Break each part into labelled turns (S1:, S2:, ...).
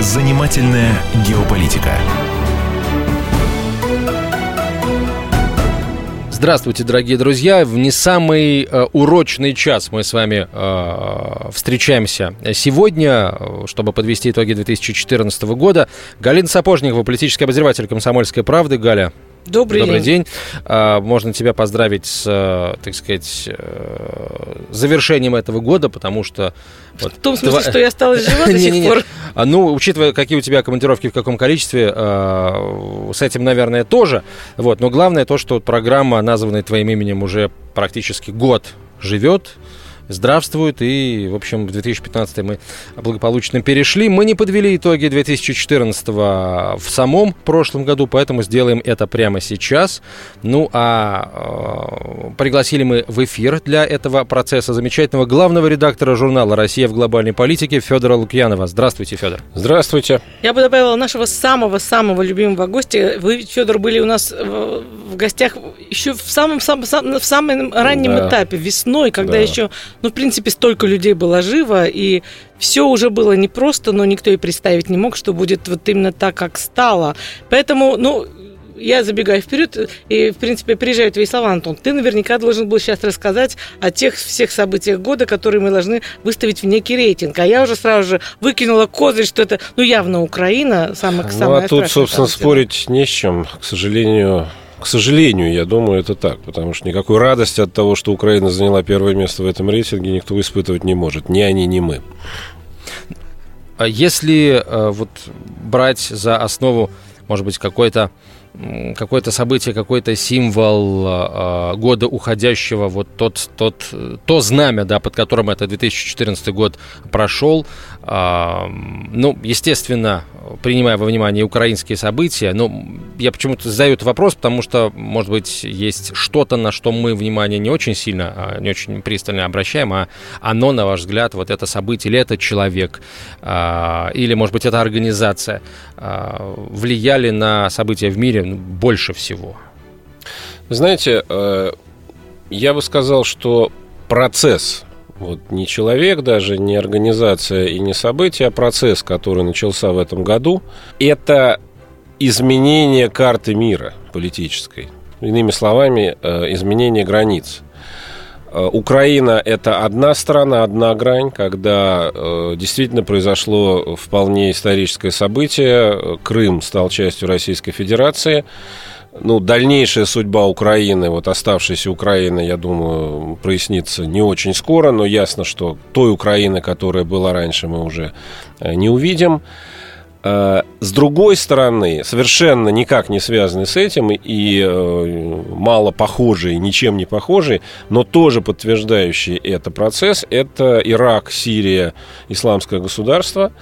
S1: Занимательная геополитика.
S2: Здравствуйте, дорогие друзья. В не самый э, урочный час мы с вами э, встречаемся сегодня, чтобы подвести итоги 2014 года. Галина Сапожникова, политический обозреватель «Комсомольской правды». Галя,
S3: Добрый,
S2: Добрый
S3: день.
S2: день. А, Можно тебя поздравить с, э, так сказать, э, завершением этого года, потому что... вот
S3: В том смысле,
S2: тва-
S3: что я осталась жива до сих пор.
S2: А, Ну, учитывая, какие у тебя командировки, в каком количестве, э, с этим, наверное, тоже. Вот. Но главное то, что программа, названная твоим именем, уже практически год живет здравствует. И, в общем, в 2015 мы благополучно перешли. Мы не подвели итоги 2014 в самом прошлом году, поэтому сделаем это прямо сейчас. Ну, а э, пригласили мы в эфир для этого процесса замечательного главного редактора журнала «Россия в глобальной политике» Федора Лукьянова. Здравствуйте, Федор.
S4: Здравствуйте.
S3: Я бы добавила нашего самого-самого любимого гостя. Вы, Федор, были у нас в, в гостях еще в самом, самом, самом- в самом раннем
S4: Да.
S3: этапе, весной, когда
S4: Да.
S3: еще, ну, в принципе, столько людей было живо, и все уже было непросто, но никто и представить не мог, что будет вот именно так, как стало. Поэтому, ну, я забегаю вперед, и, в принципе, приезжаю твои слова, Антон. Ты наверняка должен был сейчас рассказать о тех всех событиях года, которые мы должны выставить в некий рейтинг. А я уже сразу же выкинула козырь, что это, ну, явно Украина, самая,
S4: Ну,
S3: самая
S4: а тут, собственно, спорить не с чем. К сожалению, к сожалению, я думаю, это так. Потому что никакой радости от того, что Украина заняла первое место в этом рейтинге, никто испытывать не может. Ни они, ни мы.
S2: А Если э, вот брать за основу, может быть, какой-то м, какое-то событие, какой-то символ э, года уходящего, вот тот, тот, э, то знамя, да, под которым этот 2014 год прошел, ну, естественно, принимая во внимание украинские события, ну, я почему-то задаю этот вопрос, потому что, может быть, есть что-то, на что мы внимание не очень сильно, а, не очень пристально обращаем, а оно, на ваш взгляд, вот это событие, или это человек, а, или, может быть, эта организация а, влияли на события в мире ну, больше всего?
S4: Знаете, э, я бы сказал, что процесс, вот не человек даже, не организация и не событие, а процесс, который начался в этом году, это изменение карты мира политической. Иными словами, э, изменение границ. Э, Украина – это одна страна, одна грань, когда э, действительно произошло вполне историческое событие. Крым стал частью Российской Федерации. Ну, дальнейшая судьба Украины, вот оставшейся Украины, я думаю, прояснится не очень скоро, но ясно, что той Украины, которая была раньше, мы уже э, не увидим. Э, С другой стороны, совершенно никак не связанный с этим и э, мало похожий, ничем не похожий, но тоже подтверждающий это процесс, это Ирак, Сирия, Исламское государство.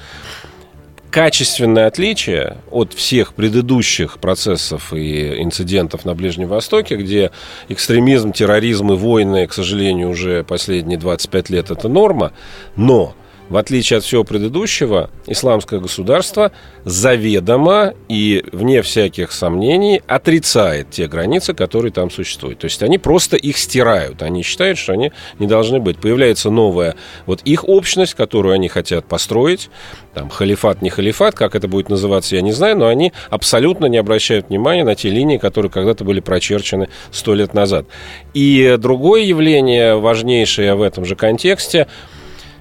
S4: Качественное отличие от всех предыдущих процессов и инцидентов на Ближнем Востоке, где экстремизм, терроризм и войны, к сожалению, уже последние 25 лет это норма, но в отличие от всего предыдущего, исламское государство заведомо и вне всяких сомнений отрицает те границы, которые там существуют. То есть они просто их стирают. Они считают, что они не должны быть. Появляется новая вот их общность, которую они хотят построить. Там халифат, не халифат, как это будет называться, я не знаю, но они абсолютно не обращают внимания на те линии, которые когда-то были прочерчены сто лет назад. И другое явление, важнейшее в этом же контексте,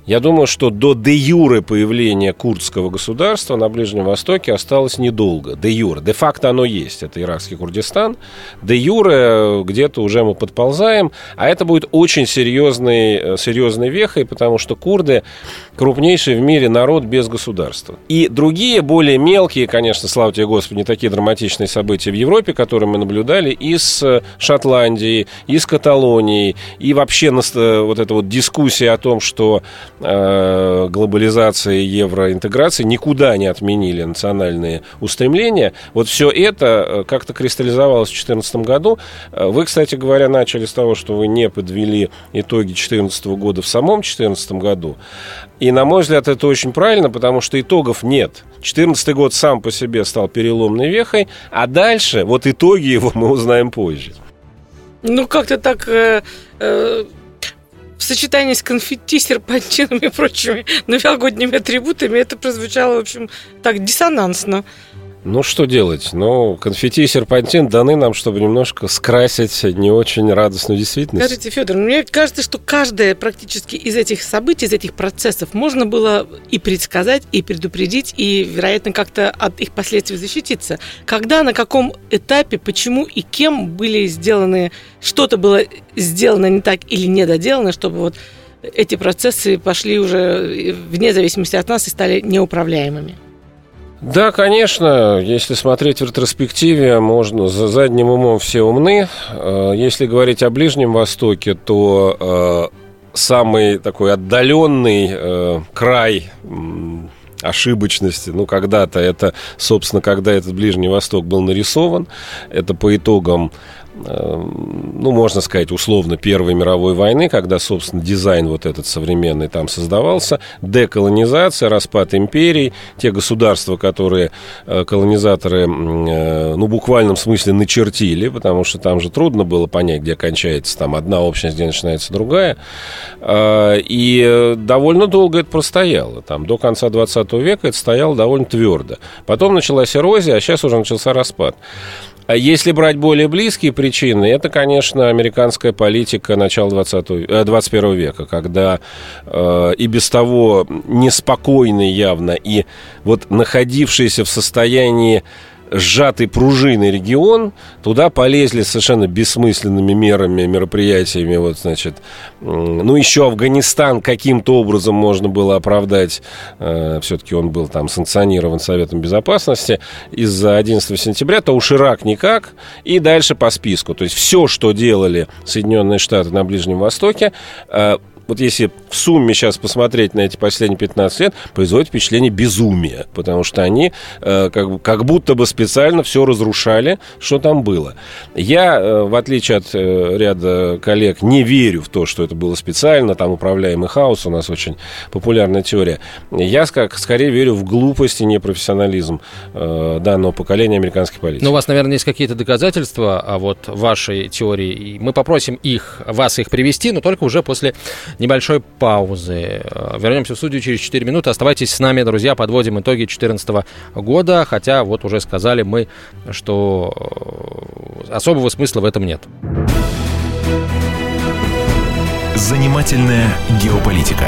S4: я думаю, что до де-юре появления курдского государства на Ближнем Востоке осталось недолго. Де-юре. Де-факто оно есть. Это иракский Курдистан. Де-юре где-то уже мы подползаем. А это будет очень серьезной, э, серьезной вехой, потому что курды крупнейший в мире народ без государства. И другие, более мелкие, конечно, слава тебе, Господи, не такие драматичные события в Европе, которые мы наблюдали, и с Шотландией, и с Каталонией, и вообще э, вот эта вот дискуссия о том, что э, глобализация и евроинтеграция никуда не отменили национальные устремления. Вот все это э, как-то кристаллизовалось в 2014 году. Э, Вы, кстати говоря, начали с того, что вы не подвели итоги 2014 года в самом 2014 году. И, на мой взгляд, это очень правильно, потому что итогов нет. 2014 год сам по себе стал переломной вехой, а дальше, вот итоги его мы узнаем позже.
S3: Ну, как-то так... э, э, в сочетании с конфетти, серпантинами и прочими новогодними атрибутами это прозвучало, в общем, так диссонансно.
S4: Ну, что делать? Ну, конфетти и серпантин даны нам, чтобы немножко скрасить не очень радостную действительность.
S3: Скажите, Федор, мне кажется, что каждое практически из этих событий, из этих процессов можно было и предсказать, и предупредить, и, вероятно, как-то от их последствий защититься. Когда, на каком этапе, почему и кем были сделаны, что-то было сделано не так или недоделано, чтобы вот эти процессы пошли уже вне зависимости от нас и стали неуправляемыми?
S4: Да, конечно, если смотреть в ретроспективе, можно за задним умом все умны. Э, если говорить о Ближнем Востоке, то э, самый такой отдаленный э, край ошибочности. Ну, когда-то это, собственно, когда этот Ближний Восток был нарисован, это по итогам ну, можно сказать, условно, Первой мировой войны, когда, собственно, дизайн вот этот современный там создавался, деколонизация, распад империй, те государства, которые э, колонизаторы, э, ну, в буквальном смысле начертили, потому что там же трудно было понять, где кончается там одна общность, где начинается другая, э, и довольно долго это простояло, там, до конца 20 века это стояло довольно твердо. Потом началась эрозия, а сейчас уже начался распад. А если брать более близкие причины, это, конечно, американская политика начала 20, 21 э, века, когда э, и без того неспокойный явно, и вот находившийся в состоянии сжатый пружиной регион, туда полезли совершенно бессмысленными мерами, мероприятиями, вот, значит, ну, еще Афганистан каким-то образом можно было оправдать, э, все-таки он был там санкционирован Советом Безопасности из-за 11 сентября, то уж Ирак никак, и дальше по списку. То есть все, что делали Соединенные Штаты на Ближнем Востоке, э, вот если в сумме сейчас посмотреть на эти последние 15 лет, производит впечатление безумия, потому что они э, как, как будто бы специально все разрушали, что там было. Я, э, в отличие от э, ряда коллег, не верю в то, что это было специально, там управляемый хаос, у нас очень популярная теория. Я как, скорее верю в глупость и непрофессионализм э, данного поколения американских политиков.
S2: Но у вас, наверное, есть какие-то доказательства а вот вашей теории, и мы попросим их, вас их привести, но только уже после небольшой паузы. Э, вернемся в студию через 4 минуты. Оставайтесь с нами, друзья, подводим итоги 2014 года, хотя вот уже сказали мы, что э, особого смысла в этом нет.
S1: Занимательная геополитика.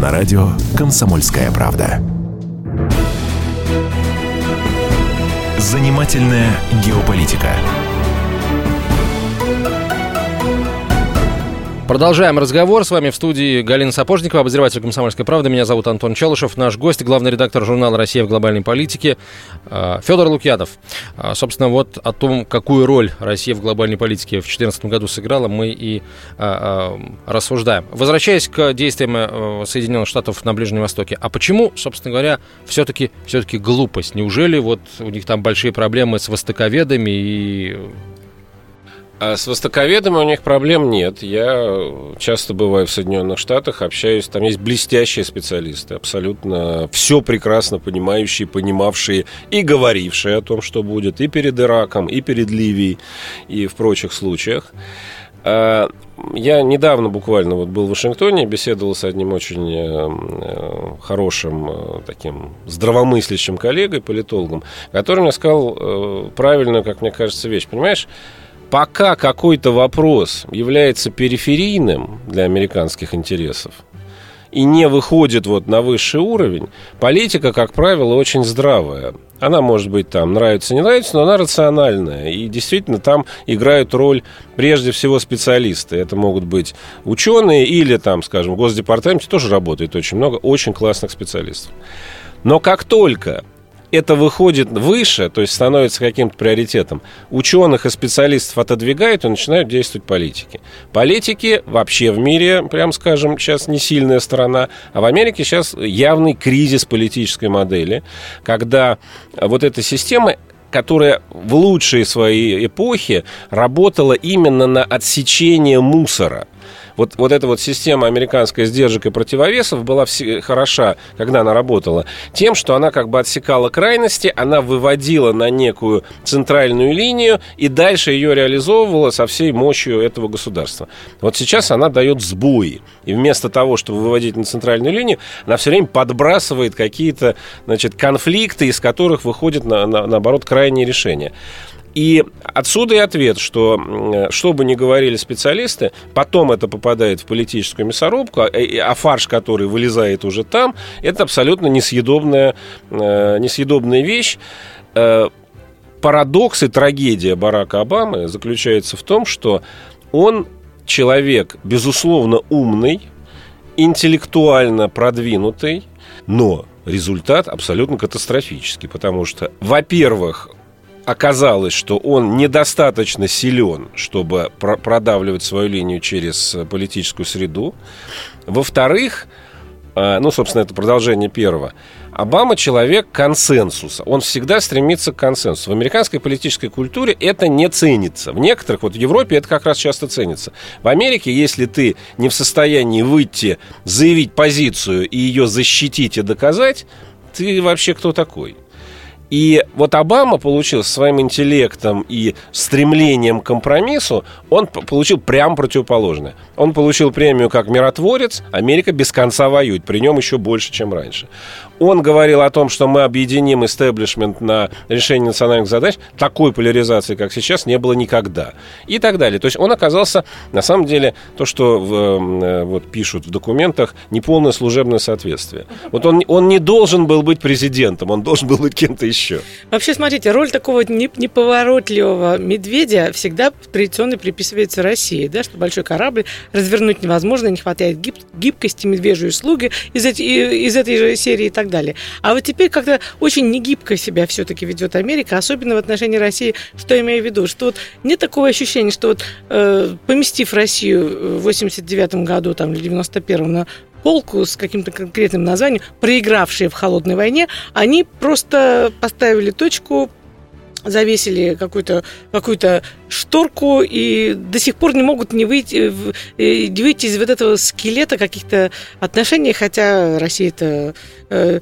S1: на радио «Комсомольская правда». Занимательная геополитика.
S2: Продолжаем разговор. С вами в студии Галина Сапожникова, обозреватель «Комсомольской правды». Меня зовут Антон Челышев. Наш гость, главный редактор журнала «Россия в глобальной политике» э, Федор Лукьянов. Э, собственно, вот о том, какую роль Россия в глобальной политике в 2014 году сыграла, мы и э, рассуждаем. Возвращаясь к действиям Соединенных Штатов на Ближнем Востоке, а почему, собственно говоря, все-таки все глупость? Неужели вот у них там большие проблемы с востоковедами и
S4: а с востоковедами у них проблем нет. Я часто бываю в Соединенных Штатах, общаюсь, там есть блестящие специалисты, абсолютно все прекрасно понимающие, понимавшие и говорившие о том, что будет и перед Ираком, и перед Ливией, и в прочих случаях. А, я недавно буквально вот был в Вашингтоне, беседовал с одним очень э, э, хорошим э, таким здравомыслящим коллегой, политологом, который мне сказал правильную, как мне кажется, вещь. Понимаешь, пока какой-то вопрос является периферийным для американских интересов и не выходит вот на высший уровень, политика, как правило, очень здравая. Она может быть там нравится, не нравится, но она рациональная. И действительно там играют роль прежде всего специалисты. Это могут быть ученые или там, скажем, в Госдепартаменте тоже работает очень много очень классных специалистов. Но как только это выходит выше, то есть становится каким-то приоритетом, ученых и специалистов отодвигают и начинают действовать политики. Политики вообще в мире, прям скажем, сейчас не сильная сторона, а в Америке сейчас явный кризис политической модели, когда вот эта система которая в лучшие свои эпохи работала именно на отсечение мусора – вот, вот эта вот система американская сдержек и противовесов была все, хороша, когда она работала, тем, что она как бы отсекала крайности, она выводила на некую центральную линию и дальше ее реализовывала со всей мощью этого государства. Вот сейчас она дает сбои. И вместо того, чтобы выводить на центральную линию, она все время подбрасывает какие-то значит, конфликты, из которых выходит, на, на, наоборот, крайние решения. И отсюда и ответ, что, что бы ни говорили специалисты, потом это попадает в политическую мясорубку, а, а фарш, который вылезает уже там, это абсолютно несъедобная, э, несъедобная вещь. Э, парадокс и трагедия Барака Обамы заключается в том, что он человек, безусловно, умный, интеллектуально продвинутый, но результат абсолютно катастрофический, потому что, во-первых, оказалось, что он недостаточно силен, чтобы про продавливать свою линию через э, политическую среду. Во-вторых, э, ну, собственно, это продолжение первого. Обама человек консенсуса. Он всегда стремится к консенсусу. В американской политической культуре это не ценится. В некоторых, вот в Европе это как раз часто ценится. В Америке, если ты не в состоянии выйти, заявить позицию и ее защитить и доказать, ты вообще кто такой? И вот Обама получил своим интеллектом и стремлением к компромиссу, он получил прям противоположное. Он получил премию как миротворец, Америка без конца воюет, при нем еще больше, чем раньше. Он говорил о том, что мы объединим истеблишмент на решение национальных задач. Такой поляризации, как сейчас, не было никогда. И так далее. То есть он оказался, на самом деле, то, что в, э, вот, пишут в документах, неполное служебное соответствие. Вот он, он не должен был быть президентом, он должен был быть кем-то еще.
S3: Вообще, смотрите, роль такого неповоротливого медведя всегда традиционно приписывается России, да, что большой корабль развернуть невозможно, не хватает гиб гибкости, медвежьей услуги из, эти, из этой же серии и так далее. А вот теперь как-то очень негибко себя все-таки ведет Америка, особенно в отношении России. Что я имею в виду? Что вот нет такого ощущения, что вот э, поместив Россию в 89 году там, или 91 на полку с каким-то конкретным названием, проигравшие в холодной войне, они просто поставили точку, завесили какую-то какую шторку и до сих пор не могут не выйти, э, выйти из вот этого скелета каких-то отношений, хотя Россия-то э,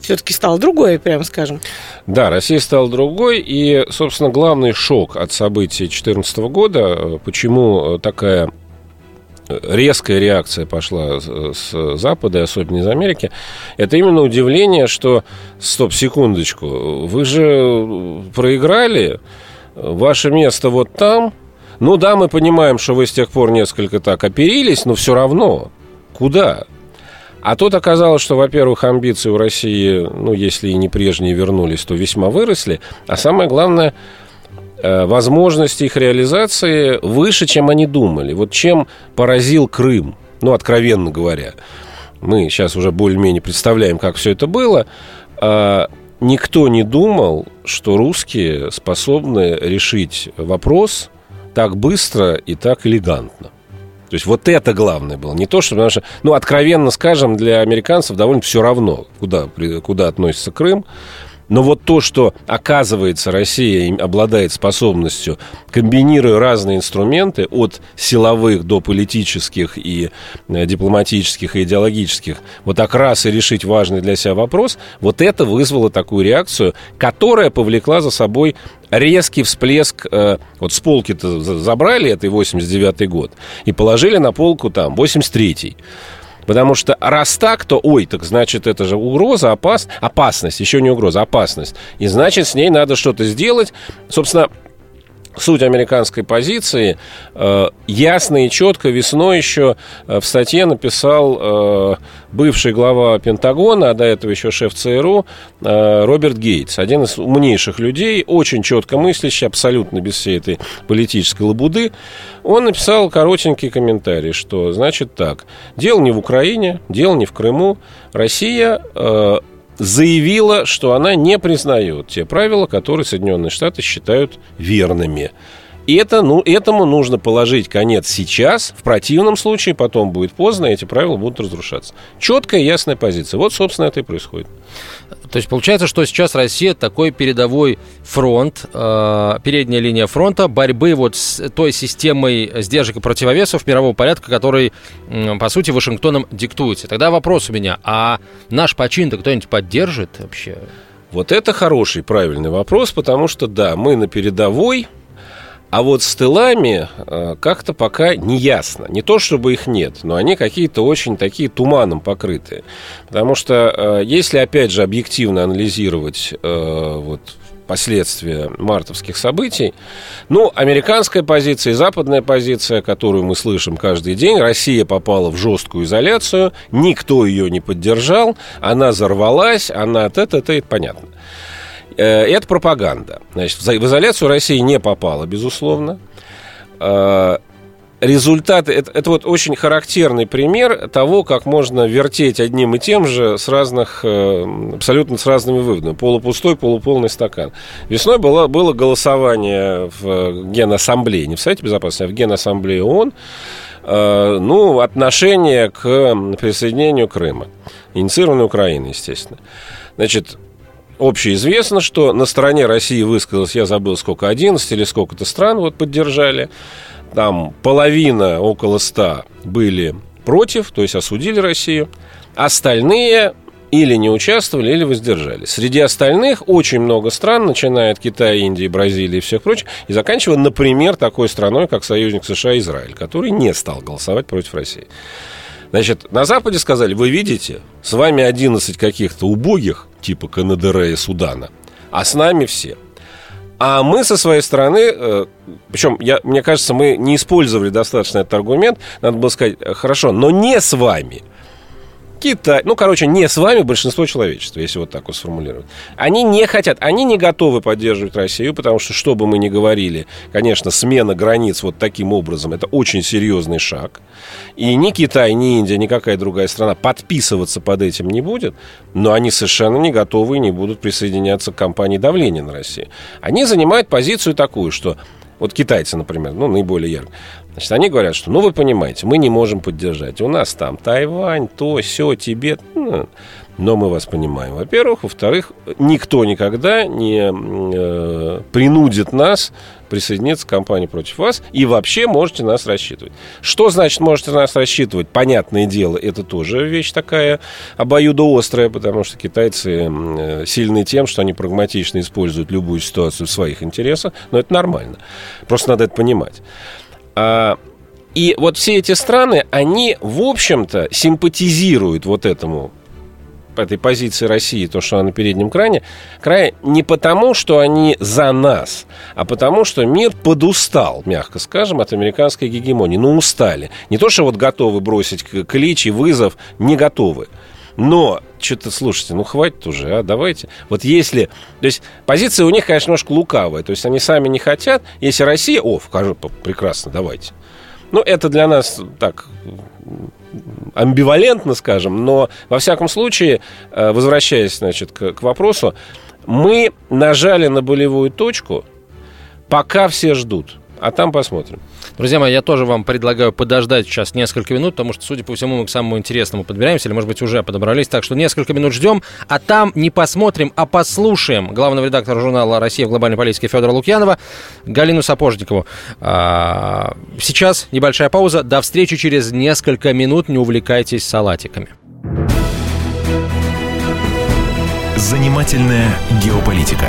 S3: все-таки стала другой, прямо скажем.
S4: Да, Россия стала другой, и, собственно, главный шок от событий 2014 года, э, почему такая резкая реакция пошла с Запада, особенно из Америки, это именно удивление, что, стоп, секундочку, вы же проиграли, ваше место вот там, ну да, мы понимаем, что вы с тех пор несколько так оперились, но все равно, куда? А тут оказалось, что, во-первых, амбиции у России, ну, если и не прежние вернулись, то весьма выросли, а самое главное – возможности их реализации выше, чем они думали. Вот чем поразил Крым, ну, откровенно говоря. Мы сейчас уже более-менее представляем, как все это было. А, никто не думал, что русские способны решить вопрос так быстро и так элегантно. То есть вот это главное было. Не то, что, потому что, ну, откровенно скажем, для американцев довольно все равно, куда, куда относится Крым. Но вот то, что, оказывается, Россия обладает способностью, комбинируя разные инструменты, от силовых до политических и э, дипломатических и идеологических, вот так раз и решить важный для себя вопрос, вот это вызвало такую реакцию, которая повлекла за собой резкий всплеск, э, вот с полки-то забрали, это 89 год, и положили на полку там 83-й. Потому что раз так, то, ой, так значит, это же угроза, опас... опасность, еще не угроза, опасность. И значит, с ней надо что-то сделать. Собственно, суть американской позиции э, ясно и четко весной еще э, в статье написал э, бывший глава Пентагона, а до этого еще шеф ЦРУ Роберт Гейтс, один из умнейших людей, очень четко мыслящий, абсолютно без всей этой политической лабуды. Он написал коротенький комментарий, что значит так, дело не в Украине, дело не в Крыму, Россия заявила, что она не признает те правила, которые Соединенные Штаты считают верными. Это, ну, этому нужно положить конец сейчас. В противном случае потом будет поздно, и эти правила будут разрушаться. Четкая, ясная позиция. Вот, собственно, это и происходит.
S2: То есть получается, что сейчас Россия такой передовой фронт, э, передняя линия фронта борьбы вот с той системой сдержек и противовесов мирового порядка, который, э, по сути, Вашингтоном диктуется. Тогда вопрос у меня, а наш почин-то кто-нибудь поддержит вообще?
S4: Вот это хороший, правильный вопрос, потому что, да, мы на передовой, а вот с тылами э, как-то пока не ясно. Не то, чтобы их нет, но они какие-то очень такие туманом покрытые. Потому что э, если, опять же, объективно анализировать э, вот, последствия мартовских событий. Ну, американская позиция и западная позиция, которую мы слышим каждый день. Россия попала в жесткую изоляцию, никто ее не поддержал, она взорвалась, она т-т-т, понятно. Э, это пропаганда. Значит, в изоляцию России не попала, безусловно. Э, результаты, это, это вот очень характерный пример того, как можно вертеть одним и тем же с разных, э, абсолютно с разными выводами. Полупустой, полуполный стакан. Весной было, было голосование в Генассамблее, не в Совете Безопасности, а в Генассамблее ООН, ну, отношение к присоединению Крыма. Инициированной Украины, естественно. Значит, общеизвестно, что на стороне России высказалось, я забыл, сколько, 11 или сколько-то стран вот поддержали. Там половина, около 100 были против, то есть осудили Россию. Остальные или не участвовали, или воздержались. Среди остальных очень много стран, начиная от Китая, Индии, Бразилии и всех прочих, и заканчивая, например, такой страной, как союзник США Израиль, который не стал голосовать против России. Значит, на Западе сказали, вы видите, с вами 11 каких-то убогих, типа КНДР и Судана, а с нами все. А мы со своей стороны, э, причем, я, мне кажется, мы не использовали достаточно этот аргумент, надо было сказать, хорошо, но не с вами – Китай, ну, короче, не с вами большинство человечества, если вот так вот сформулировать. Они не хотят, они не готовы поддерживать Россию, потому что, что бы мы ни говорили, конечно, смена границ вот таким образом, это очень серьезный шаг. И ни Китай, ни Индия, ни какая другая страна подписываться под этим не будет, но они совершенно не готовы и не будут присоединяться к кампании давления на Россию. Они занимают позицию такую, что вот китайцы, например, ну, наиболее ярко. Значит, они говорят, что, ну, вы понимаете, мы не можем поддержать. У нас там Тайвань, то, все, Тибет. Ну, но мы вас понимаем, во-первых. Во-вторых, никто никогда не э, принудит нас присоединиться к кампании против вас. И вообще можете нас рассчитывать. Что значит можете нас рассчитывать? Понятное дело, это тоже вещь такая обоюдоострая, потому что китайцы э, сильны тем, что они прагматично используют любую ситуацию в своих интересах. Но это нормально. Просто надо это понимать. А, и вот все эти страны, они, в общем-то, симпатизируют вот этому этой позиции России, то, что она на переднем кране, крае не потому, что они за нас, а потому, что мир подустал, мягко скажем, от американской гегемонии. Ну, устали. Не то, что вот готовы бросить клич и вызов, не готовы. Но, что-то, слушайте, ну хватит уже, а, давайте. Вот если... То есть позиция у них, конечно, немножко лукавая. То есть они сами не хотят. Если Россия... О, скажу, прекрасно, давайте. Ну, это для нас так амбивалентно, скажем, но во всяком случае, э, возвращаясь, значит, к, к вопросу, мы нажали на болевую точку, пока все ждут, а там посмотрим.
S2: Друзья мои, я тоже вам предлагаю подождать сейчас несколько минут, потому что, судя по всему, мы к самому интересному подбираемся, или, может быть, уже подобрались. Так что несколько минут ждем, а там не посмотрим, а послушаем главного редактора журнала «Россия в глобальной политике» Федора Лукьянова, Галину Сапожникову. А, сейчас небольшая пауза. До встречи через несколько минут. Не увлекайтесь салатиками.
S1: Занимательная геополитика.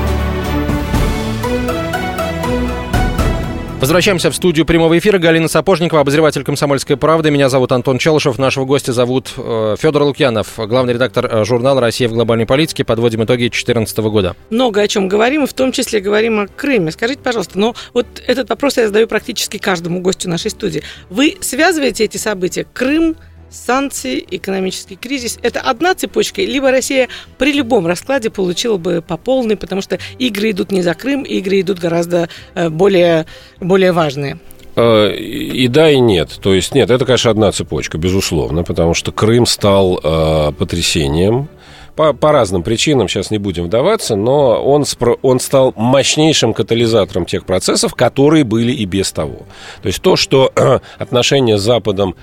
S2: Возвращаемся в студию прямого эфира. Галина Сапожникова, обозреватель «Комсомольской правды». Меня зовут Антон Челышев. Нашего гостя зовут э, Федор Лукьянов, главный редактор э, журнала «Россия в глобальной политике». Подводим итоги 2014 года.
S3: Много о чем говорим, и в том числе говорим о Крыме. Скажите, пожалуйста, но вот этот вопрос я задаю практически каждому гостю нашей студии. Вы связываете эти события? Крым – санкции, экономический кризис. Это одна цепочка, либо Россия при любом раскладе получила бы по полной, потому что игры идут не за Крым, игры идут гораздо э, более, более важные.
S4: Э, и да, и нет. То есть нет, это, конечно, одна цепочка, безусловно, потому что Крым стал э, потрясением. По, по разным причинам, сейчас не будем вдаваться, но он, он стал мощнейшим катализатором тех процессов, которые были и без того. То есть то, что отношения с Западом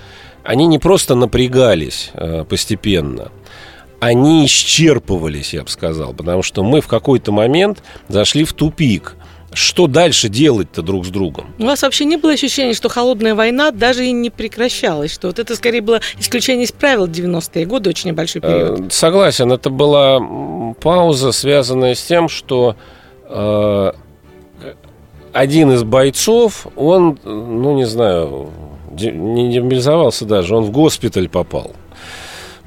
S4: они не просто напрягались э, постепенно, они исчерпывались, я бы сказал, потому что мы в какой-то момент зашли в тупик. Что дальше делать-то друг с другом?
S3: У вас вообще не было ощущения, что холодная война даже и не прекращалась, что вот это скорее было исключение из правил 90-е годы, очень небольшой период.
S4: Э, согласен, это была пауза, связанная с тем, что э, один из бойцов, он, ну не знаю, не демобилизовался даже, он в госпиталь попал.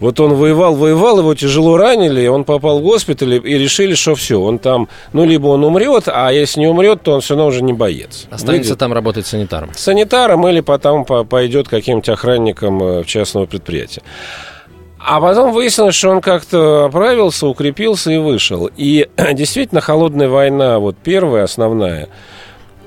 S4: Вот он воевал, воевал, его тяжело ранили, он попал в госпиталь и решили, что все, он там, ну, либо он умрет, а если не умрет, то он все равно уже не боец.
S2: Останется Выйдет. там работать санитаром.
S4: Санитаром или потом пойдет каким-нибудь охранником э, частного предприятия. А потом выяснилось, что он как-то оправился, укрепился и вышел. И действительно, холодная война, вот первая, основная,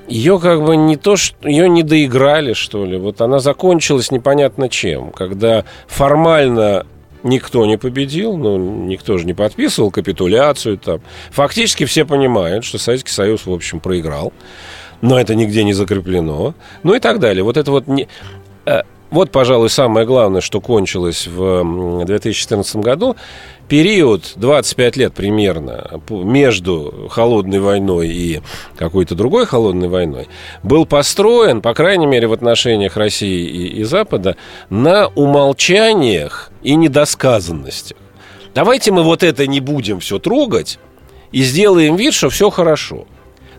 S4: ее как бы не то, что ее не доиграли, что ли. Вот она закончилась непонятно чем, когда формально никто не победил, ну, никто же не подписывал капитуляцию там. Фактически все понимают, что Советский Союз, в общем, проиграл, но это нигде не закреплено, ну и так далее. Вот это вот не... Э, вот, пожалуй, самое главное, что кончилось в 2014 году, период 25 лет примерно между холодной войной и какой-то другой холодной войной был построен, по крайней мере, в отношениях России и, и Запада, на умолчаниях и недосказанностях. Давайте мы вот это не будем все трогать и сделаем вид, что все хорошо.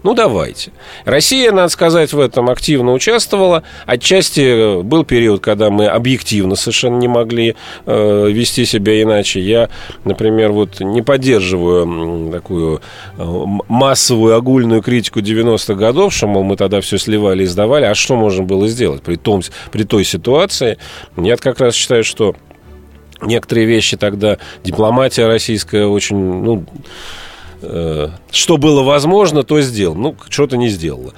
S4: Ну, давайте. Россия, надо сказать, в этом активно участвовала. Отчасти был период, когда мы объективно совершенно не могли э, вести себя иначе. Я, например, вот не поддерживаю такую э, массовую огульную критику 90-х годов, что, мол, мы тогда все сливали и сдавали. А что можно было сделать при, том, при той ситуации? Я как раз считаю, что некоторые вещи тогда дипломатия российская очень, ну, Э, что было возможно, то сделал. Ну, что-то не сделала.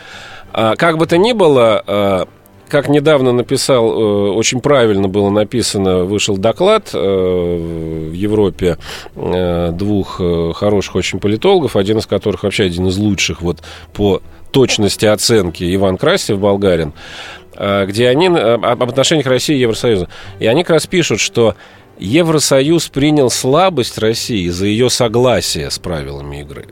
S4: А, как бы то ни было, э, как недавно написал, э, очень правильно было написано, вышел доклад в Европе двух хороших очень политологов, один из которых вообще один из лучших вот по точности оценки Иван Красев, болгарин, где они об отношениях России и Евросоюза. И они как раз пишут, что Евросоюз принял слабость России за ее согласие с правилами игры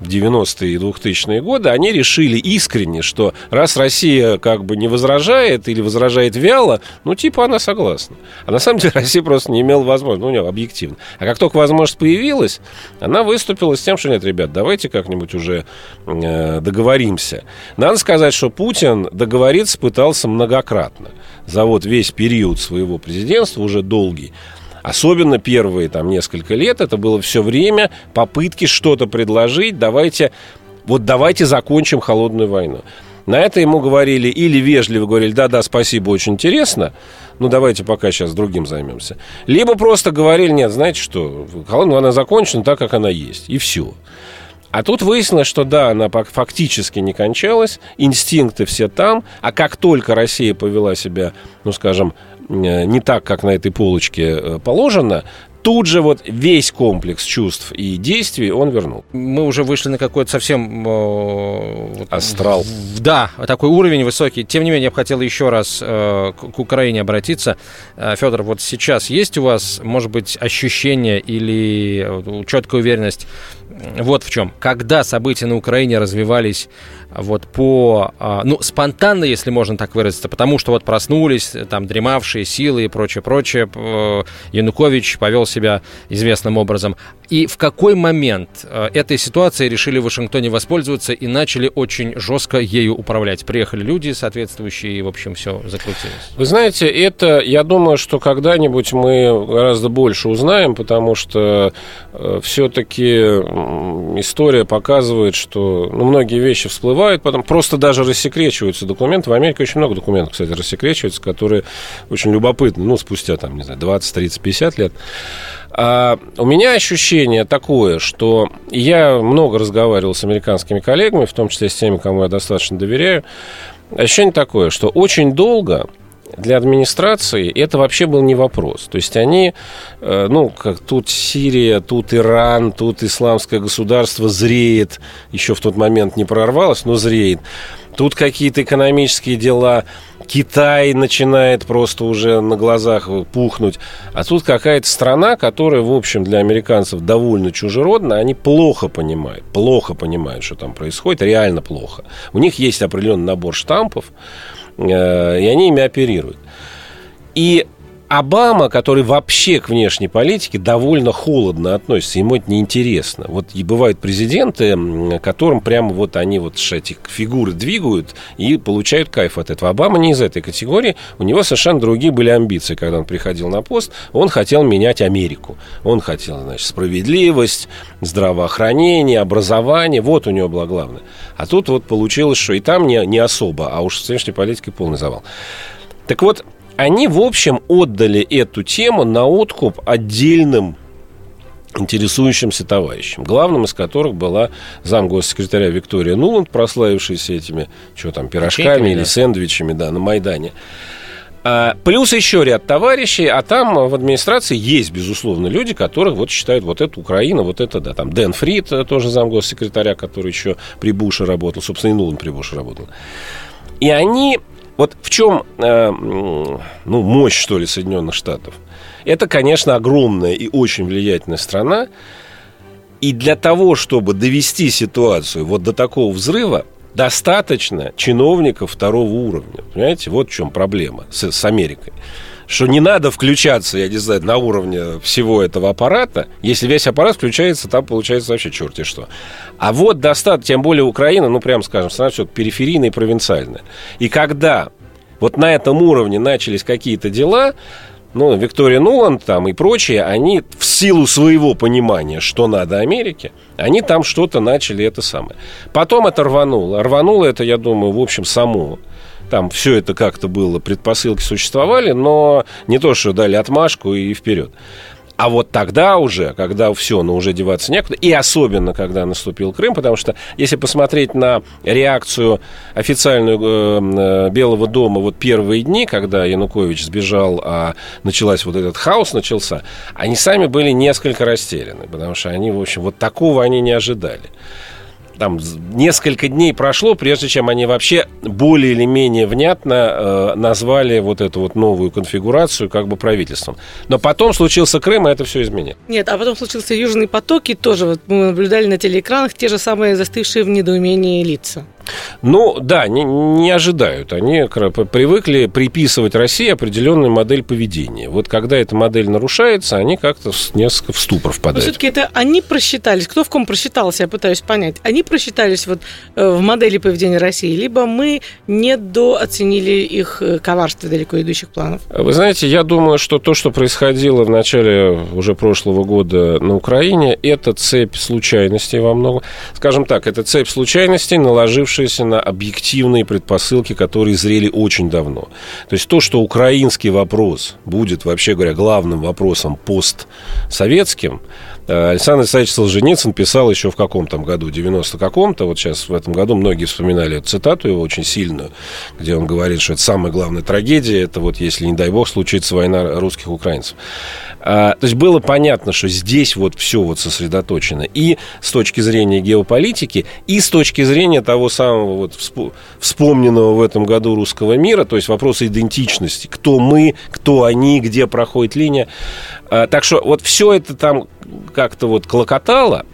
S4: 90-е и 2000-е годы, они решили искренне, что раз Россия как бы не возражает или возражает вяло, ну, типа она согласна. А на самом деле Россия просто не имела возможности, ну, не, объективно. А как только возможность появилась, она выступила с тем, что нет, ребят, давайте как-нибудь уже э, договоримся. Надо сказать, что Путин договориться пытался многократно за вот весь период своего президентства, уже долгий, Особенно первые там несколько лет это было все время попытки что-то предложить, давайте, вот давайте закончим холодную войну. На это ему говорили или вежливо говорили, да-да, спасибо, очень интересно, ну давайте пока сейчас другим займемся. Либо просто говорили, нет, знаете что, холодная война закончена так, как она есть, и все. А тут выяснилось, что да, она фактически не кончалась, инстинкты все там, а как только Россия повела себя, ну скажем, не так, как на этой полочке э, положено, тут же вот весь комплекс чувств и действий он вернул.
S2: Мы уже вышли на какой-то совсем...
S4: Э, Астрал.
S2: В, да, такой уровень высокий. Тем не менее, я бы хотел еще раз э, к Украине обратиться. Э, Федор, вот сейчас есть у вас, может быть, ощущение или четкая уверенность вот в чем. Когда события на Украине развивались вот по, а, ну, спонтанно, если можно так выразиться, потому что вот проснулись там дремавшие силы и прочее, прочее, Янукович повел себя известным образом. И в какой момент а, этой ситуации решили в Вашингтоне воспользоваться и начали очень жестко ею управлять? Приехали люди соответствующие, и, в общем, все закрутилось.
S4: Вы знаете, это, я думаю, что когда-нибудь мы гораздо больше узнаем, потому что э, все-таки история показывает, что ну, многие вещи всплывают, потом, просто даже рассекречиваются документы. В Америке очень много документов, кстати, рассекречиваются, которые очень любопытны, ну, спустя, там, не знаю, 20, 30, 50 лет. А у меня ощущение такое, что я много разговаривал с американскими коллегами, в том числе с теми, кому я достаточно доверяю. Ощущение такое, что очень долго для администрации это вообще был не вопрос. То есть они, э, ну, как тут Сирия, тут Иран, тут исламское государство зреет, еще в тот момент не прорвалось, но зреет. Тут какие-то экономические дела, Китай начинает просто уже на глазах пухнуть. А тут какая-то страна, которая, в общем, для американцев довольно чужеродна, они плохо понимают, плохо понимают, что там происходит, реально плохо. У них есть определенный набор штампов, и они ими оперируют. И Обама, который вообще к внешней политике довольно холодно относится, ему это неинтересно. Вот и бывают президенты, которым прямо вот они вот эти фигуры двигают и получают кайф от этого. Обама не из этой категории, у него совершенно другие были амбиции, когда он приходил на пост. Он хотел менять Америку. Он хотел, значит, справедливость, здравоохранение, образование. Вот у него было главное. А тут вот получилось, что и там не, не особо, а уж с внешней политикой полный завал. Так вот, они, в общем, отдали эту тему на откуп отдельным интересующимся товарищам, главным из которых была замгоссекретаря Виктория Нуланд, прославившаяся этими, что там, пирожками Печеньками, или да. сэндвичами, да, на Майдане. А, плюс еще ряд товарищей, а там в администрации есть, безусловно, люди, которых вот считают вот это Украина, вот это, да, там Дэн Фрид, э, тоже замгоссекретаря, который еще при Буше работал, собственно, и Нуланд при Буше работал. И они вот в чем э, ну, мощь, что ли, Соединенных Штатов? Это, конечно, огромная и очень влиятельная страна. И для того, чтобы довести ситуацию вот до такого взрыва, достаточно чиновников второго уровня. Понимаете, вот в чем проблема с, с Америкой что не надо включаться, я не знаю, на уровне всего этого аппарата. Если весь аппарат включается, там получается вообще черти что. А вот достаточно, тем более Украина, ну, прям скажем, страна все периферийная и провинциальная. И когда вот на этом уровне начались какие-то дела, ну, Виктория Нуланд там и прочие, они в силу своего понимания, что надо Америке, они там что-то начали это самое. Потом это рвануло. Рвануло это, я думаю, в общем, само там все это как-то было, предпосылки существовали, но не то, что дали отмашку и вперед. А вот тогда уже, когда все, ну уже деваться некуда, и особенно, когда наступил Крым, потому что если посмотреть на реакцию официальную э, э, Белого дома вот первые дни, когда Янукович сбежал, а началась вот этот хаос начался, они сами были несколько растеряны, потому что они, в общем, вот такого они не ожидали там несколько дней прошло, прежде чем они вообще более или менее внятно э, назвали вот эту вот новую конфигурацию как бы правительством. Но потом случился Крым, и это все изменило.
S3: Нет, а потом случился Южный поток, и тоже вот мы наблюдали на телеэкранах те же самые застывшие в недоумении лица.
S4: Ну, да, не, не ожидают. Они привыкли приписывать России определенную модель поведения. Вот когда эта модель нарушается, они как-то несколько в ступор впадают. Но
S3: все-таки это они просчитались. Кто в ком просчитался, я пытаюсь понять. Они просчитались вот э, в модели поведения России, либо мы недооценили их э, коварство далеко идущих планов?
S4: Вы знаете, я думаю, что то, что происходило в начале уже прошлого года на Украине, это цепь случайностей во многом. Скажем так, это цепь случайностей, наложившихся опиравшаяся на объективные предпосылки, которые зрели очень давно. То есть то, что украинский вопрос будет, вообще говоря, главным вопросом постсоветским, Александр Александрович Солженицын писал еще в каком там году, 90 каком-то, вот сейчас в этом году многие вспоминали эту цитату его очень сильную, где он говорит, что это самая главная трагедия, это вот если, не дай бог, случится война русских украинцев. А, то есть было понятно, что здесь вот все вот сосредоточено и с точки зрения геополитики, и с точки зрения того самого вот вспомненного в этом году русского мира, то есть вопроса идентичности, кто мы, кто они, где проходит линия. А, так что вот все это там как-то вот клокотало,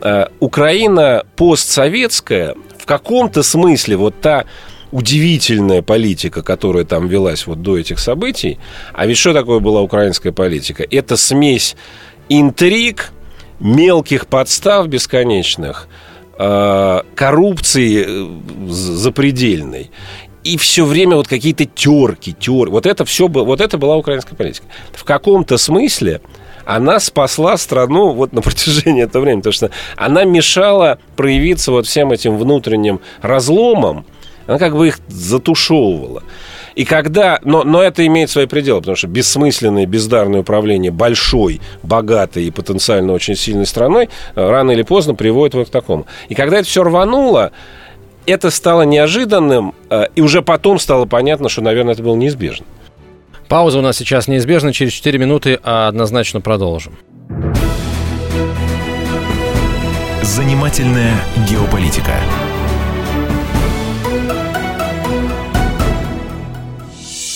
S4: э, Украина постсоветская в каком-то смысле вот та удивительная политика, которая там велась вот до этих событий. А ведь что такое была украинская политика? Это смесь интриг, мелких подстав бесконечных, э, коррупции э, запредельной и все время вот какие-то терки, тер. Вот это все вот это была украинская политика. В каком-то смысле она спасла страну вот на протяжении этого времени, потому что она мешала проявиться вот всем этим внутренним разломам, она как бы их затушевывала. И когда... Но, но это имеет свои пределы, потому что бессмысленное, бездарное управление большой, богатой и потенциально очень сильной страной э, рано или поздно приводит вот к такому. И когда это все рвануло, это стало неожиданным, э, и уже потом стало понятно, что, наверное, это было неизбежно.
S2: Пауза у нас сейчас неизбежна. Через 4 минуты однозначно продолжим.
S1: Занимательная геополитика.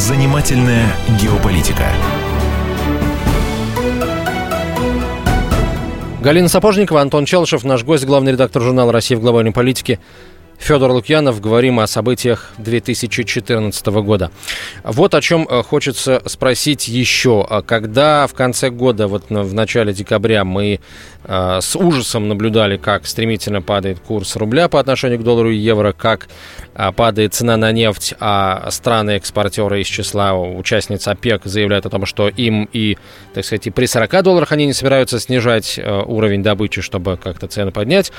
S1: Занимательная геополитика.
S2: Галина Сапожникова, Антон Челшев, наш гость, главный редактор журнала «Россия в глобальной политике». Федор Лукьянов. Говорим о событиях 2014 года. Вот о чем э, хочется спросить еще. А когда в конце года, вот в начале декабря, мы с ужасом наблюдали, как стремительно падает курс рубля по отношению к доллару и евро, как э, падает цена на нефть, а страны-экспортеры из числа участниц ОПЕК заявляют о том, что им и, так сказать, и при 40 долларах они не собираются снижать уровень добычи, чтобы как-то цены поднять.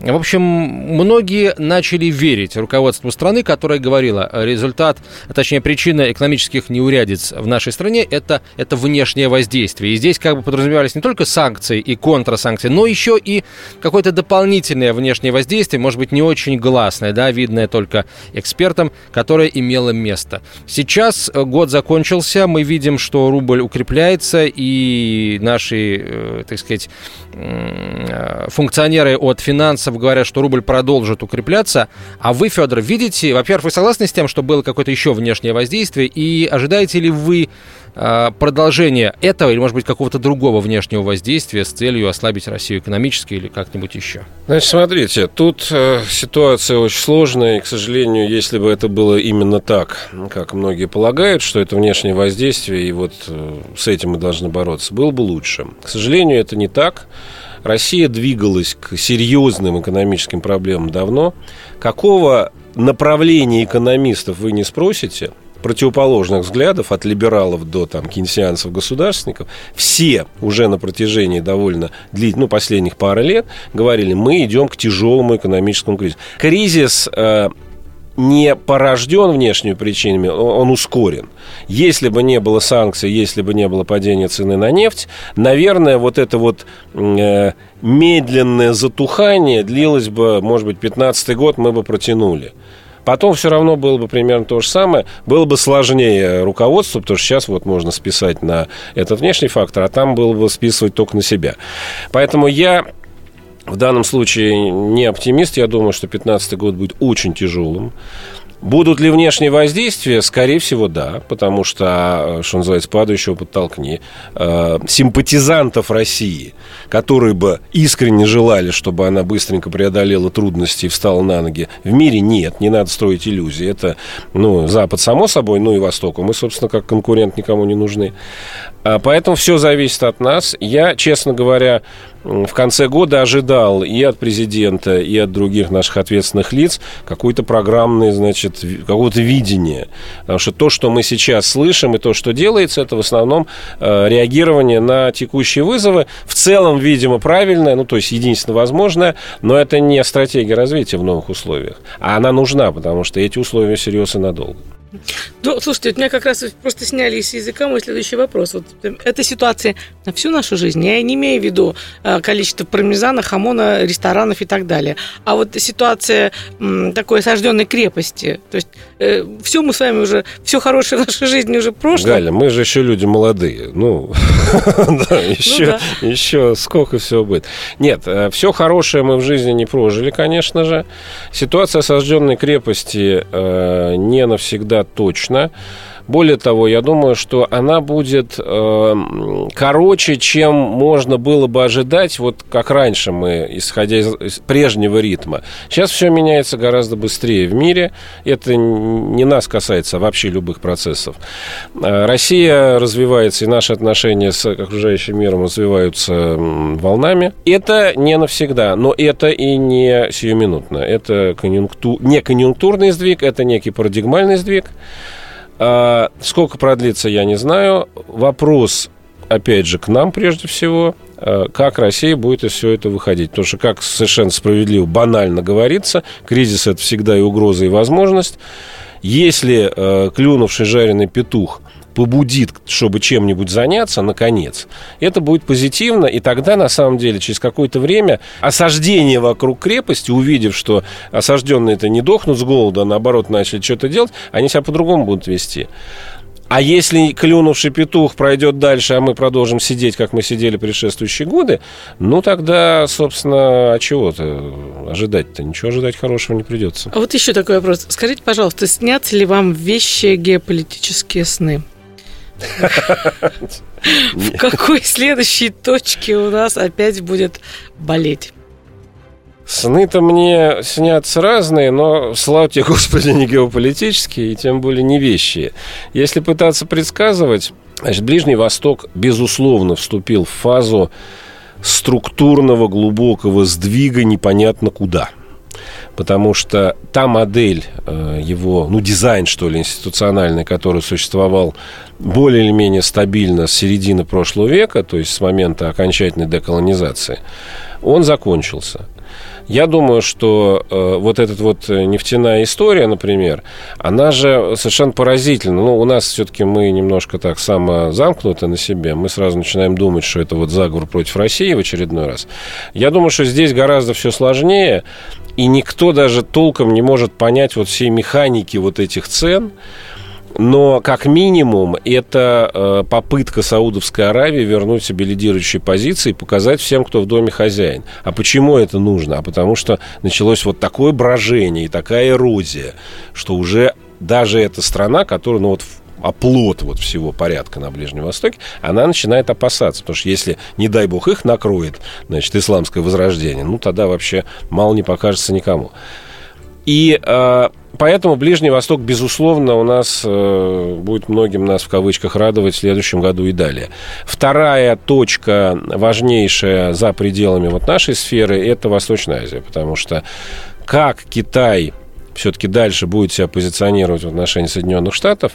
S2: В общем, многие начали верить руководству страны, которое говорило, результат, а точнее причина экономических неурядиц в нашей стране это, это внешнее воздействие. И здесь как бы подразумевались не только санкции и контрасанкции, но еще и какое-то дополнительное внешнее воздействие, может быть, не очень гласное, да, видное только экспертам, которое имело место. Сейчас э, год закончился, мы видим, что рубль укрепляется, и наши, э, так сказать, э, функционеры от финансов говорят, что рубль продолжит укрепляться. А вы, Федор, видите, во-первых, вы согласны с тем, что было какое-то еще внешнее воздействие? И ожидаете ли вы э, продолжения этого или, может быть, какого-то другого внешнего воздействия с целью ослабить Россию экономически или как-нибудь еще?
S4: Значит, смотрите, тут э, ситуация очень сложная, и, к сожалению, если бы это было именно так, как многие полагают, что это внешнее воздействие, и вот э, с этим мы должны бороться, было бы лучше. К сожалению, это не так. Россия двигалась к серьезным экономическим проблемам давно. Какого направления экономистов вы не спросите, противоположных взглядов, от либералов до там, кейнсианцев, государственников, все уже на протяжении довольно длительных, ну, последних пары лет говорили, мы идем к тяжелому экономическому кризису. Кризис э, не порожден внешними причинами, он ускорен. Если бы не было санкций, если бы не было падения цены на нефть, наверное, вот это вот э, медленное затухание длилось бы, может быть, 15 год мы бы протянули. Потом все равно было бы примерно то же самое. Было бы сложнее руководству, потому что сейчас вот можно списать на этот внешний фактор, а там было бы списывать только на себя. Поэтому я в данном случае не оптимист. Я думаю, что 2015 год будет очень тяжелым. Будут ли внешние воздействия? Скорее всего, да, потому что, что называется, падающего подтолкни. Э, симпатизантов России, которые бы искренне желали, чтобы она быстренько преодолела трудности и встала на ноги, в мире нет, не надо строить иллюзии. Это, ну, Запад, само собой, ну и Восток. Мы, собственно, как конкурент никому не нужны. А, поэтому все зависит от нас. Я, честно говоря, в конце года ожидал и от президента, и от других наших ответственных лиц какое-то программное, значит, какого-то видения. Потому что то, что мы сейчас слышим, и то, что делается, это в основном э, реагирование на текущие вызовы. В целом, видимо, правильное, ну, то есть единственно возможное, но это не стратегия развития в новых условиях. А она нужна, потому что эти условия серьезно надолго.
S3: Ну, слушайте, вот меня как раз просто сняли с языка мой следующий вопрос. Вот эта ситуация на всю нашу жизнь. Я не имею в виду э, количество пармезана, хамона, ресторанов и так далее. А вот ситуация такой осажденной крепости. То есть э, все мы с вами уже, все хорошее в нашей жизни уже прошло.
S4: Галя, мы же еще люди молодые. Ну, еще, еще сколько всего будет. Нет, э, все хорошее мы в жизни не прожили, конечно же. Ситуация осажденной крепости не навсегда точно. Более того, я думаю, что она будет э, короче, чем можно было бы ожидать, вот как раньше мы, исходя из, из прежнего ритма. Сейчас все меняется гораздо быстрее в мире. Это не нас касается, а вообще любых процессов. Э, Россия развивается, и наши отношения с окружающим миром развиваются волнами. Это не навсегда, но это и не сиюминутно. Это конъюнкту... не конъюнктурный сдвиг, это некий парадигмальный сдвиг. А, сколько продлится, я не знаю. Вопрос, опять же, к нам прежде всего, а, как Россия будет из всего этого выходить. Потому что, как совершенно справедливо, банально говорится, кризис – это всегда и угроза, и возможность. Если э, клюнувший жареный петух побудит, чтобы чем-нибудь заняться, наконец, это будет позитивно, и тогда, на самом деле, через какое-то время осаждение вокруг крепости, увидев, что осажденные-то не дохнут с голода, а наоборот начали что-то делать, они себя по-другому будут вести. А если клюнувший петух пройдет дальше, а мы продолжим сидеть, как мы сидели предшествующие годы, ну тогда, собственно, а чего-то ожидать-то? Ничего ожидать хорошего не придется.
S3: А вот еще такой вопрос. Скажите, пожалуйста, снятся ли вам вещи геополитические сны? В какой следующей точке у нас опять будет болеть?
S4: Сны-то мне снятся разные, но, слава тебе, Господи, не геополитические, и тем более не вещи. Если пытаться предсказывать, значит, Ближний Восток, безусловно, вступил в фазу структурного глубокого сдвига непонятно куда – потому что та модель э, его, ну, дизайн, что ли, институциональный, который существовал более или менее стабильно с середины прошлого века, то есть с момента окончательной деколонизации, он закончился. Я думаю, что э, вот эта вот нефтяная история, например, она же совершенно поразительна. Ну, у нас все-таки мы немножко так самозамкнуты на себе. Мы сразу начинаем думать, что это вот заговор против России в очередной раз. Я думаю, что здесь гораздо все сложнее и никто даже толком не может понять вот всей механики вот этих цен. Но, как минимум, это э, попытка Саудовской Аравии вернуть себе лидирующие позиции и показать всем, кто в доме хозяин. А почему это нужно? А потому что началось вот такое брожение и такая эрозия, что уже даже эта страна, которая, ну вот оплот вот всего порядка на Ближнем Востоке, она начинает опасаться. Потому что если, не дай бог, их накроет, значит, исламское возрождение, ну, тогда вообще мало не покажется никому. И э, поэтому Ближний Восток, безусловно, у нас э, будет многим нас в кавычках радовать в следующем году и далее. Вторая точка, важнейшая за пределами вот нашей сферы, это Восточная Азия, потому что как Китай все-таки дальше будет себя позиционировать в отношении Соединенных Штатов,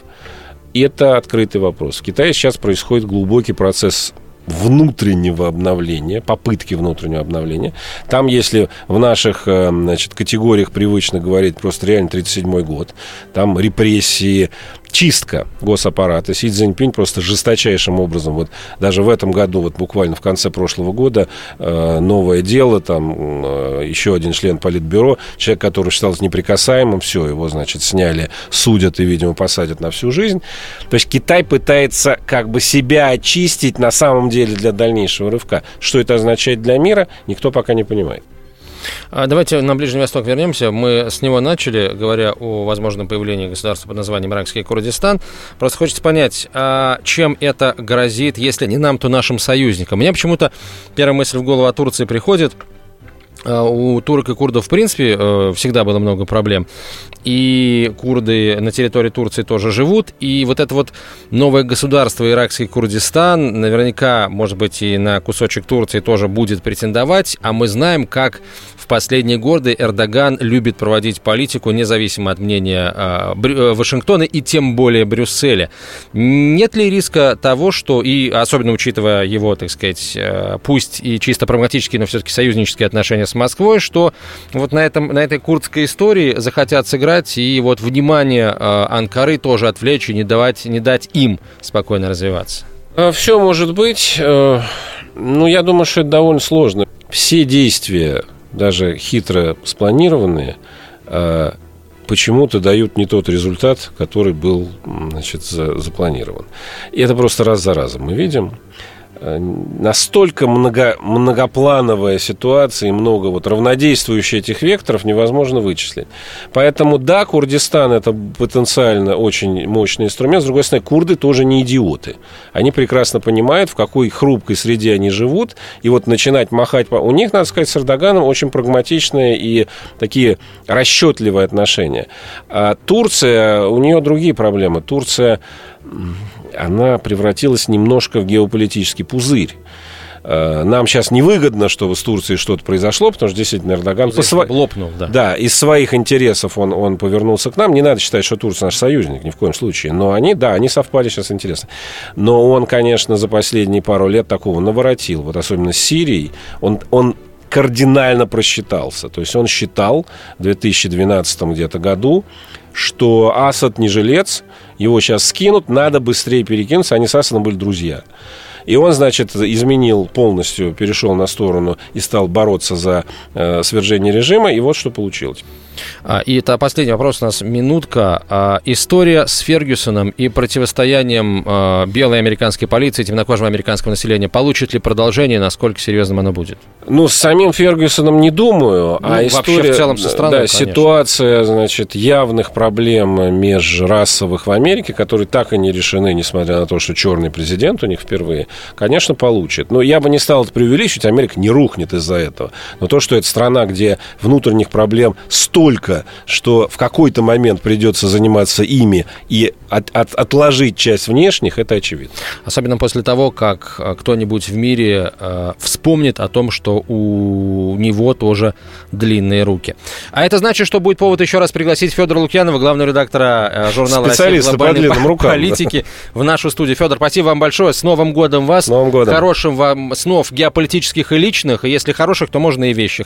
S4: это открытый вопрос. В Китае сейчас происходит глубокий процесс внутреннего обновления, попытки внутреннего обновления. Там, если в наших э, значит, категориях привычно говорить просто реально 37 год, там репрессии, чистка госаппарата. Си Цзиньпинь просто жесточайшим образом, вот даже в этом году, вот буквально в конце прошлого года, э, новое дело, там э, еще один член Политбюро, человек, который считался неприкасаемым, все, его, значит, сняли, судят и, видимо, посадят на всю жизнь. То есть Китай пытается как бы себя очистить на самом деле для дальнейшего рывка. Что это означает для мира, никто пока не понимает.
S2: А давайте на Ближний Восток вернемся. Мы с него начали, говоря о возможном появлении государства под названием Иракский Курдистан. Просто хочется понять, а чем это грозит, если не нам, то нашим союзникам. Мне почему-то первая мысль в голову о Турции приходит – у турок и курдов, в принципе, э, всегда было много проблем. И курды на территории Турции тоже живут. И вот это вот новое государство, иракский Курдистан, наверняка, может быть, и на кусочек Турции тоже будет претендовать. А мы знаем, как в последние годы Эрдоган любит проводить политику, независимо от мнения а, э, Вашингтона и тем более Брюсселя. Нет ли риска того, что, и особенно учитывая его, так сказать, э, пусть и чисто прагматические, но все-таки союзнические отношения с Москвой, что вот на, этом, на этой курдской истории захотят сыграть и вот внимание э, Анкары тоже отвлечь и не, давать, не дать им спокойно развиваться?
S4: А, Все может быть. Э, ну, я думаю, что это довольно сложно. Все действия, даже хитро спланированные, э, почему-то дают не тот результат, который был значит, запланирован. И это просто раз за разом мы видим. Э, настолько много, многоплановая ситуация и много вот равнодействующих этих векторов невозможно вычислить. Поэтому, да, Курдистан – это потенциально очень мощный инструмент. С другой стороны, курды тоже не идиоты. Они прекрасно понимают, в какой хрупкой среде они живут. И вот начинать махать... У них, надо сказать, с Эрдоганом очень прагматичные и такие расчетливые отношения. А Турция, у нее другие проблемы. Турция она превратилась немножко в геополитический пузырь. Э, нам сейчас невыгодно, чтобы с Турцией что-то произошло, потому что действительно Эрдоган
S2: по сво... лопнул, да.
S4: Да, из своих интересов он, он повернулся к нам. Не надо считать, что Турция наш союзник, ни в коем случае. Но они, да, они совпали сейчас интересно. Но он, конечно, за последние пару лет такого наворотил, вот особенно с Сирией. Он, он кардинально просчитался. То есть он считал в 2012 где-то году, что Асад не жилец, его сейчас скинут, надо быстрее перекинуться, они с Асадом были друзья. И он, значит, изменил полностью, перешел на сторону и стал бороться за э, свержение режима, и вот что получилось.
S2: А, и это последний вопрос у нас, минутка. А, история с Фергюсоном и противостоянием а, белой американской полиции темнокожего американского населения получит ли продолжение, насколько серьезным оно будет?
S4: Ну, с самим Фергюсоном не думаю, ну, а история...
S2: в целом со страной,
S4: Да,
S2: конечно.
S4: ситуация, значит, явных проблем межрасовых в Америке, которые так и не решены, несмотря на то, что черный президент у них впервые, конечно, получит. Но я бы не стал это преувеличивать, Америка не рухнет из-за этого. Но то, что это страна, где внутренних проблем столько, что в какой-то момент придется заниматься ими и от, от, отложить часть внешних, это очевидно.
S2: Особенно после того, как э, кто-нибудь в мире э, вспомнит о том, что у него тоже длинные руки. А это значит, что будет повод еще раз пригласить Федора Лукьянова, главного редактора э, журнала «Россия глобальной по рукам, политики» да. в нашу студию. Федор, спасибо вам большое. С Новым годом вас. С
S4: Новым годом.
S2: Хорошим вам снов геополитических и личных. И если хороших, то можно и вещих.